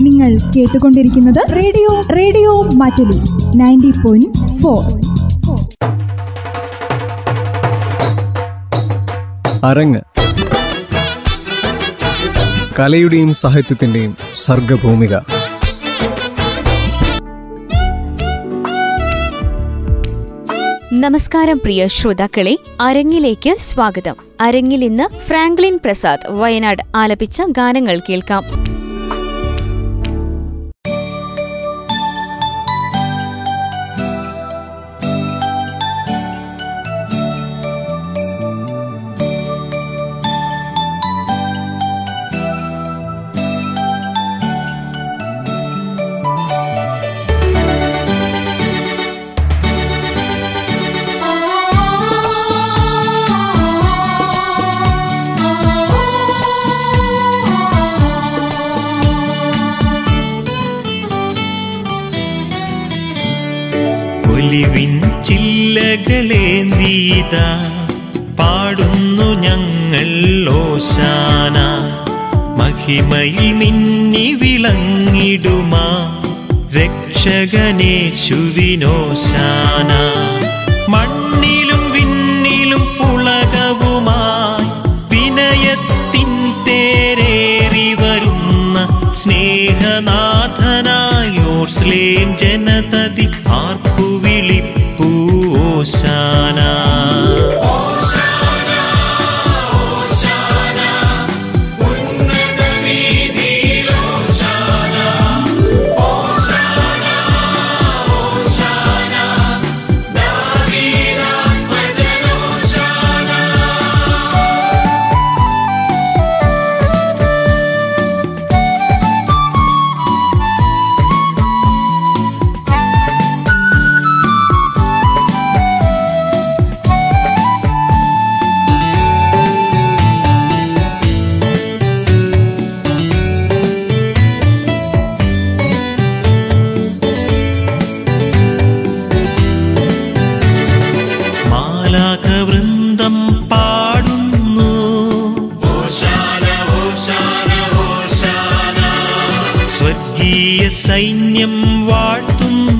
നിങ്ങൾ കേട്ടുകൊണ്ടിരിക്കുന്നത് radio radio Mattoli ninety point four. അരങ്ങ്. കലയുടെയും സാഹിത്യത്തിന്റെയും സർഗഭൂമിക. നമസ്കാരം പ്രിയ ശ്രോതാക്കളെ അരങ്ങിലേക്ക് സ്വാഗതം. അരങ്ങിൽ ഇന്ന് ഫ്രാങ്ക്ലിൻ പ്രസാദ് വയനാട് ആലപിച്ച ഗാനങ്ങൾ കേൾക്കാം. ഒലിവിൻ ചില്ലകളേന്തീത പാടുന്നു ഞങ്ങൾ ഓശാന. മഹിമയിൽ മിന്നി വിളങ്ങിടുമാ. രക്ഷകനേശുവിനോശാന മണ്ണിലും വിണ്ണിലും പുളകവുമായി വിനയത്തിൻ തേരേറി വരുന്ന സ്നേഹനാഥനായോർസ്ലേം ജനതതി ആർപ്പു വിളിപ്പൂ ഓശാന സ്വർഗീയ സൈന്യം വാഴ്ത്തുന്നു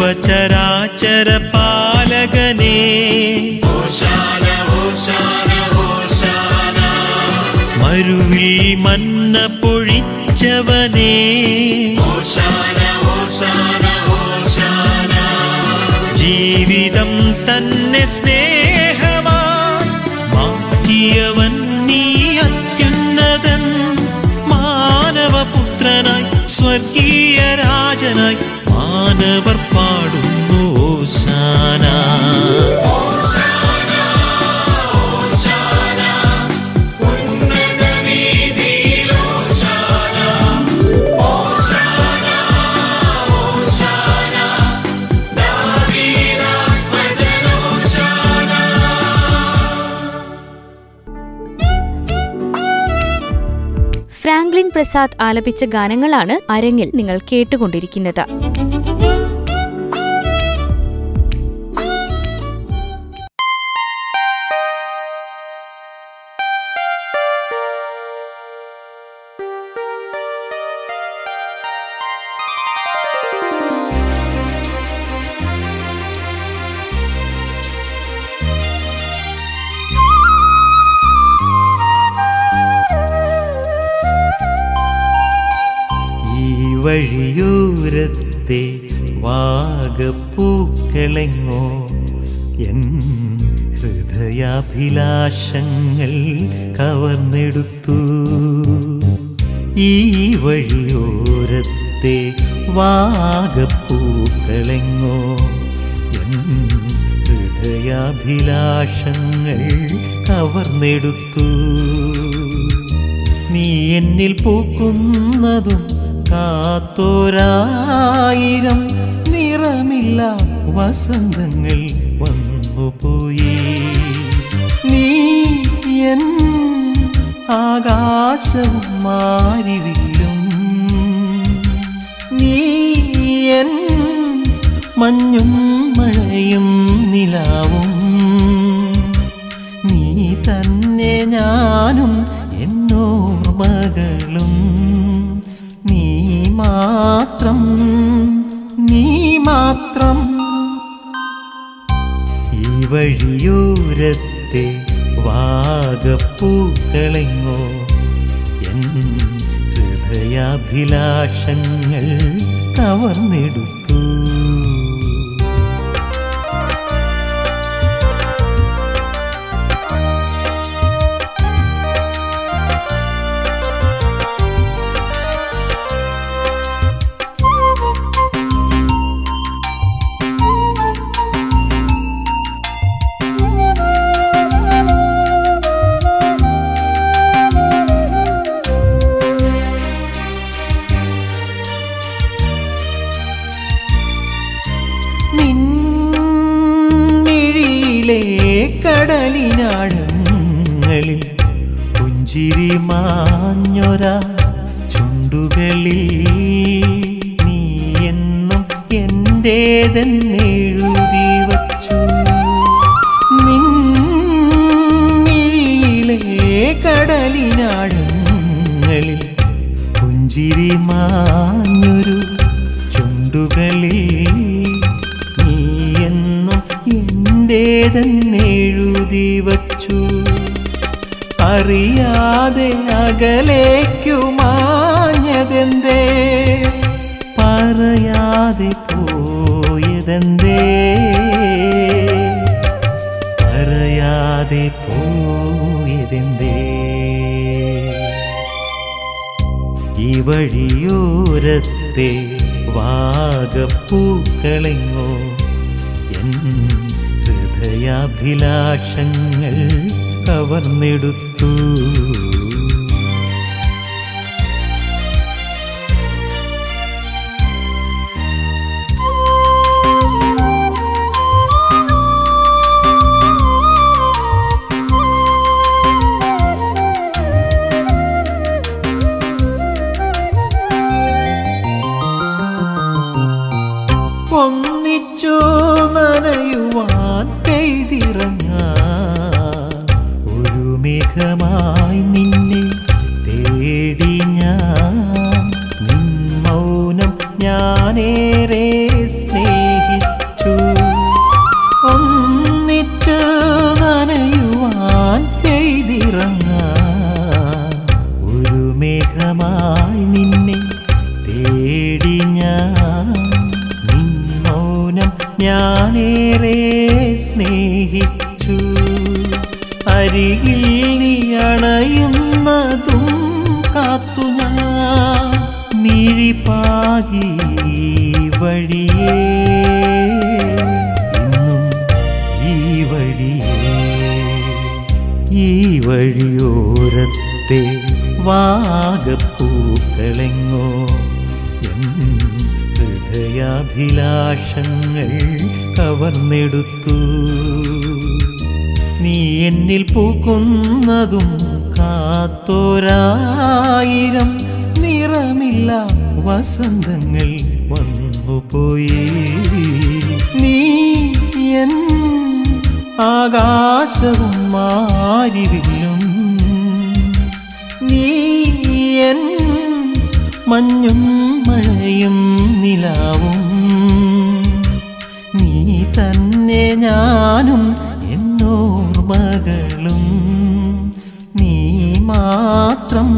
സർവചരാചര പാലകനേ. മരുവിൽ മന്ന പൊഴിച്ചവനേ. ജീവിതം തന്നെ സ്നേഹമാ. മാറ്റിയവൻ നീ അത്യുന്നതൻ. മാനവപുത്രനായി സ്വർഗീയ രാജനായി മാനവർ പാടുന്നു. പ്രസാദ് ആലപിച്ച ഗാനങ്ങളാണ് അരങ്ങിൽ നിങ്ങൾ കേട്ടുകൊണ്ടിരിക്കുന്നത്. വഴിയോരത്തെ വാഗപ്പൂക്കളെങ്ങോ എൻ ഹൃദയാഭിലാഷങ്ങൾ കവർന്നെടുത്തു. ഈ വഴിയോരത്തെ വാഗപ്പൂക്കളെങ്ങോ എൻ ഹൃദയാഭിലാഷങ്ങൾ കവർന്നെടുത്തു. നീ എന്നിൽ പൂക്കുന്നതും കാത്തോരായിരം നിറമില്ല വസന്തങ്ങൾ വന്നുപോയി നീ എൻ ആകാശവും മാരിവില്ലും നീ എൻ മഞ്ഞും മഴയും നിലാവും. നീ തന്നെ ഞാനും എന്നോർമകളും. നീ മാത്രം നീ മാത്രം. ഈ വഴിയൂരത്തെ വാഗപ്പൂക്കളെങ്ങോ എൻ ഹൃദയാഭിലാഷങ്ങൾ കവർന്നെടുത്തു. എന്റേതെന്നെഴുതി വച്ചു. നിൻമിഴിയിലെ കടലിനാഴങ്ങളിൽ പുഞ്ചിരി മാഞ്ഞൊരു ചുണ്ടുകളിൽ നീ എന്നും എന്റേതെന്നെഴുതി വച്ചു. അറിയാതെ അകലേക്കു മാഞ്ഞതെന്തേ? പറയാതെ പോയതെന്തേ പറയാതെ പോയതെന്തേ? ഈ വഴിയോരത്തെ വാഗപ്പൂക്കളെങ്ങോ എൻ ഹൃദയാഭിലാഷങ്ങൾ കവർന്നെടുത്തു. ഞാനേറെ വഴിയേ ഇന്നും ഈ വഴിയേ. ഈ വഴിയോരത്തെ വാഗപ്പൂക്കളെങ്ങോ ഹൃദയാഭിലാഷങ്ങൾ കവർന്നെടുത്തു. നീ എന്നിൽ പൂക്കുന്നതും കാത്തോരായിരം നിറമില്ല വസന്തങ്ങൾ വന്നുപോയി ആകാശവും മാരിവില്ലും നീ എൻ മഞ്ഞും മഴയും നിലാവും. നീ തന്നെ ഞാനും എന്നോർമകളും മകളും നീ മാത്രം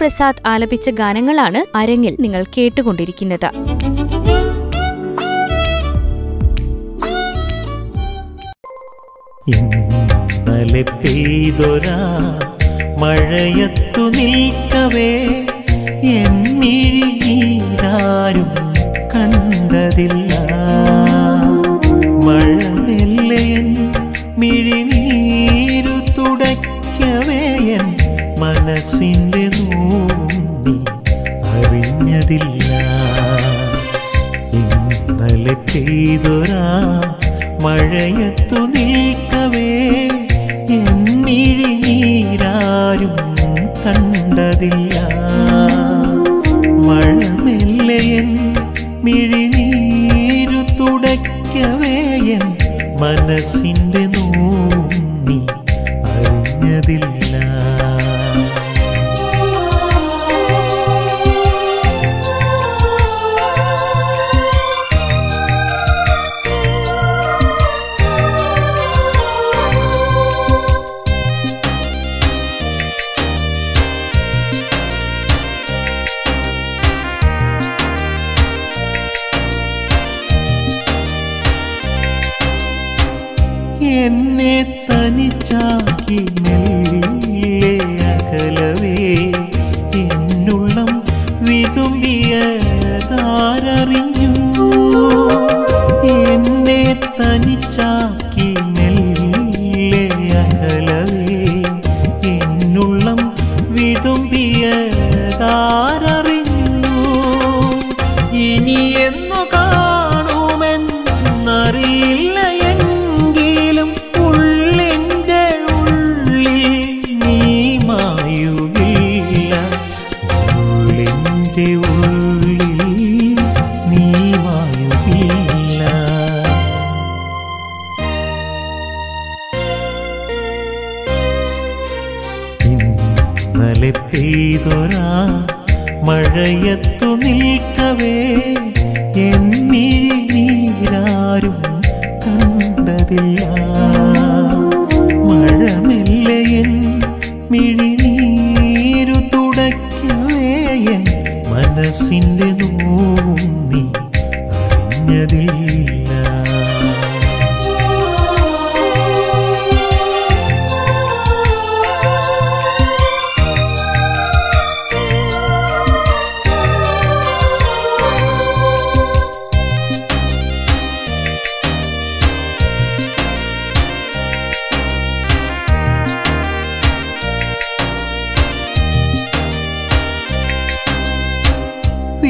പ്രസാദ് ആലപിച്ച ഗാനങ്ങളാണ് അരങ്ങിൽ നിങ്ങൾ കേട്ടുകൊണ്ടിരിക്കുന്നത്. ഇന്നലെ പെയ്തൊരാ മഴയത്തു നിൽക്കവേ എന്നിഴിനീരാരും കണ്ടതില്ല. മഴ നെല്ലയൻ മിഴിനീരു തുടയ്ക്കവേ എൻ മനസ്സിന്റെ മഴയത്തു മനസ്സിന്റെ നോവും നീ അറിഞ്ഞതില്ല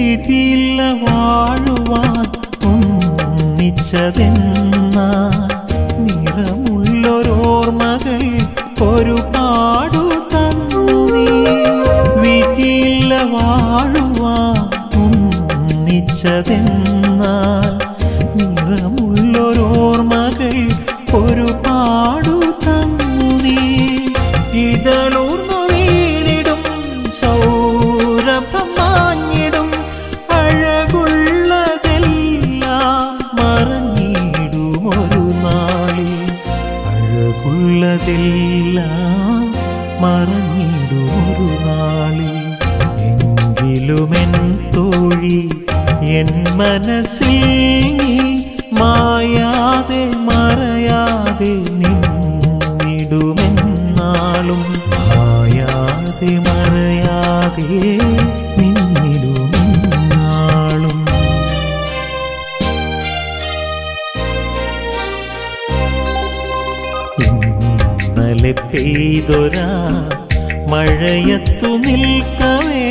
വിധിയില്ല വാഴുവാൻ ഒന്നിച്ചതെന്നാ നിറമുള്ളൊരോർമ്മകൾ ഒരുപാടു തന്നു നീ. വിധിയില്ല വാഴുവാൻ ഒന്നിച്ചതെന്ന നിറമുള്ളൊരോർമ്മകൾ ഒരുപാടു തന്നു പെയ്തൊരാ മഴയത്തു നിൽക്കവേ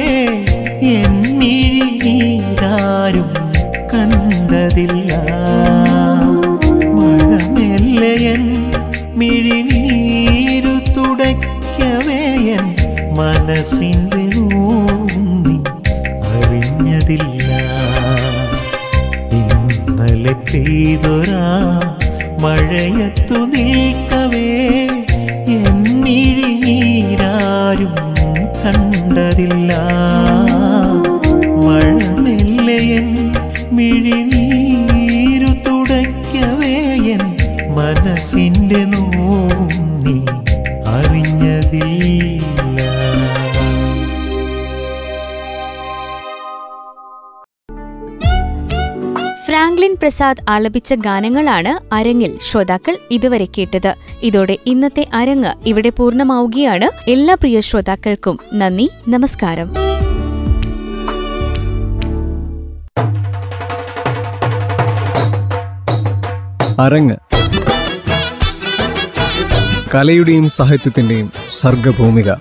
എന്നിഴിനീരാരും കണ്ടതില്ല. മഴ മെല്ലയൻ മിഴിനീരു തുടയ്ക്കവേ എൻ മനസ്സിന്റെ അറിഞ്ഞതില്ല. ഇന്നലെ പെയ്തൊരാ മഴയത്തു നിൽക്കവേ കണ്ടതില്ല ഫ്രാങ്ക്ലിൻ പ്രസാദ് ആലപിച്ച ഗാനങ്ങളാണ് അരങ്ങിൽ ശ്രോതാക്കൾ ഇതുവരെ കേട്ടത്. ഇതോടെ ഇന്നത്തെ അരങ്ങ് ഇവിടെ പൂർണമാവുകയാണ്. എല്ലാ പ്രിയ ശ്രോതാക്കൾക്കും നന്ദി നമസ്കാരം. അരങ്ങ്. കലയുടെയും സാഹിത്യത്തിന്റെയും സർഗഭൂമിക.